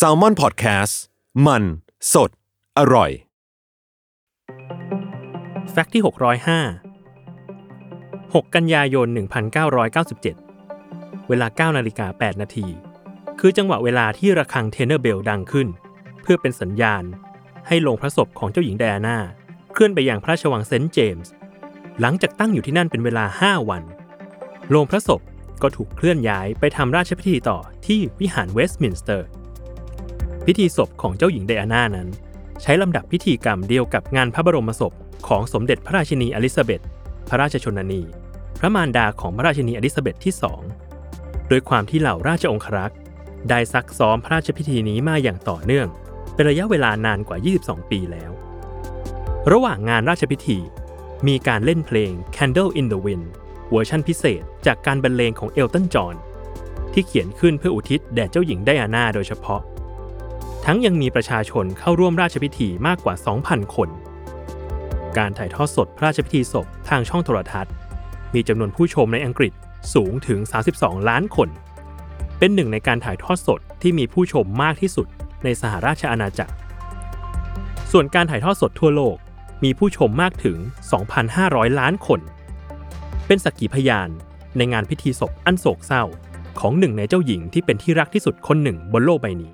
S A L M O N PODCAST มัน สด อร่อย fact ที่ 605 6 กันยายน 1997 เวลา 9 นาฬิกา 8 นาที คือจังหวะเวลาที่ระฆัง tenor bell ดังขึ้น เพื่อเป็นสัญญาณ ให้โลงพระศพของเจ้าหญิงไดอาน่า เคลื่อนไปยังพระราชวังเซนต์เจมส์ หลังจากตั้งอยู่ที่นั่นเป็นเวลา 5 วัน โลงพระศพก็ถูกเคลื่อนย้ายไปทำราชพิธีต่อ ที่วิหารเวสต์มินสเตอร์ พิธีศพของเจ้าหญิงไดอาน่านั้น ใช้ลำดับพิธีกรรมเดียวกับงานพระบรมศพของสมเด็จพระราชินีอลิซาเบธพระราชชนนี พระมารดาของพระราชินีอลิซาเบธที่สองโดยความที่เหล่าราชองครักษ์ได้ซักซ้อมพระราชพิธีนี้มาอย่างต่อเนื่อง เป็นระยะเวลานานกว่า 22 ปีแล้ว ระหว่างงานราชพิธี มีการเล่นเพลง Candle in the Wind เวอร์ชันพิเศษจากการบรรเลงของเอลตันจอห์น ที่เขียนขึ้นเพื่ออุทิศแด่เจ้าหญิงไดอาน่าโดยเฉพาะ ทั้งยังมีประชาชนเข้าร่วมราชพิธีมากกว่า 2,000 คน การถ่ายทอดสดพระราชพิธีศพทางช่องโทรทัศน์ มีจำนวนผู้ชมในอังกฤษสูงถึง 32 ล้านคน เป็นหนึ่งในการถ่ายทอดสดที่มีผู้ชมมากที่สุดในสหราชอาณาจักร ส่วนการถ่ายทอดสดทั่วโลกมีผู้ชมมากถึง 2,500 ล้านคน เป็นสักขีพยานในงานพิธีศพอันโศกเศร้า ของหนึ่งในเจ้าหญิงที่เป็นที่รักที่สุดคนหนึ่งบนโลกใบนี้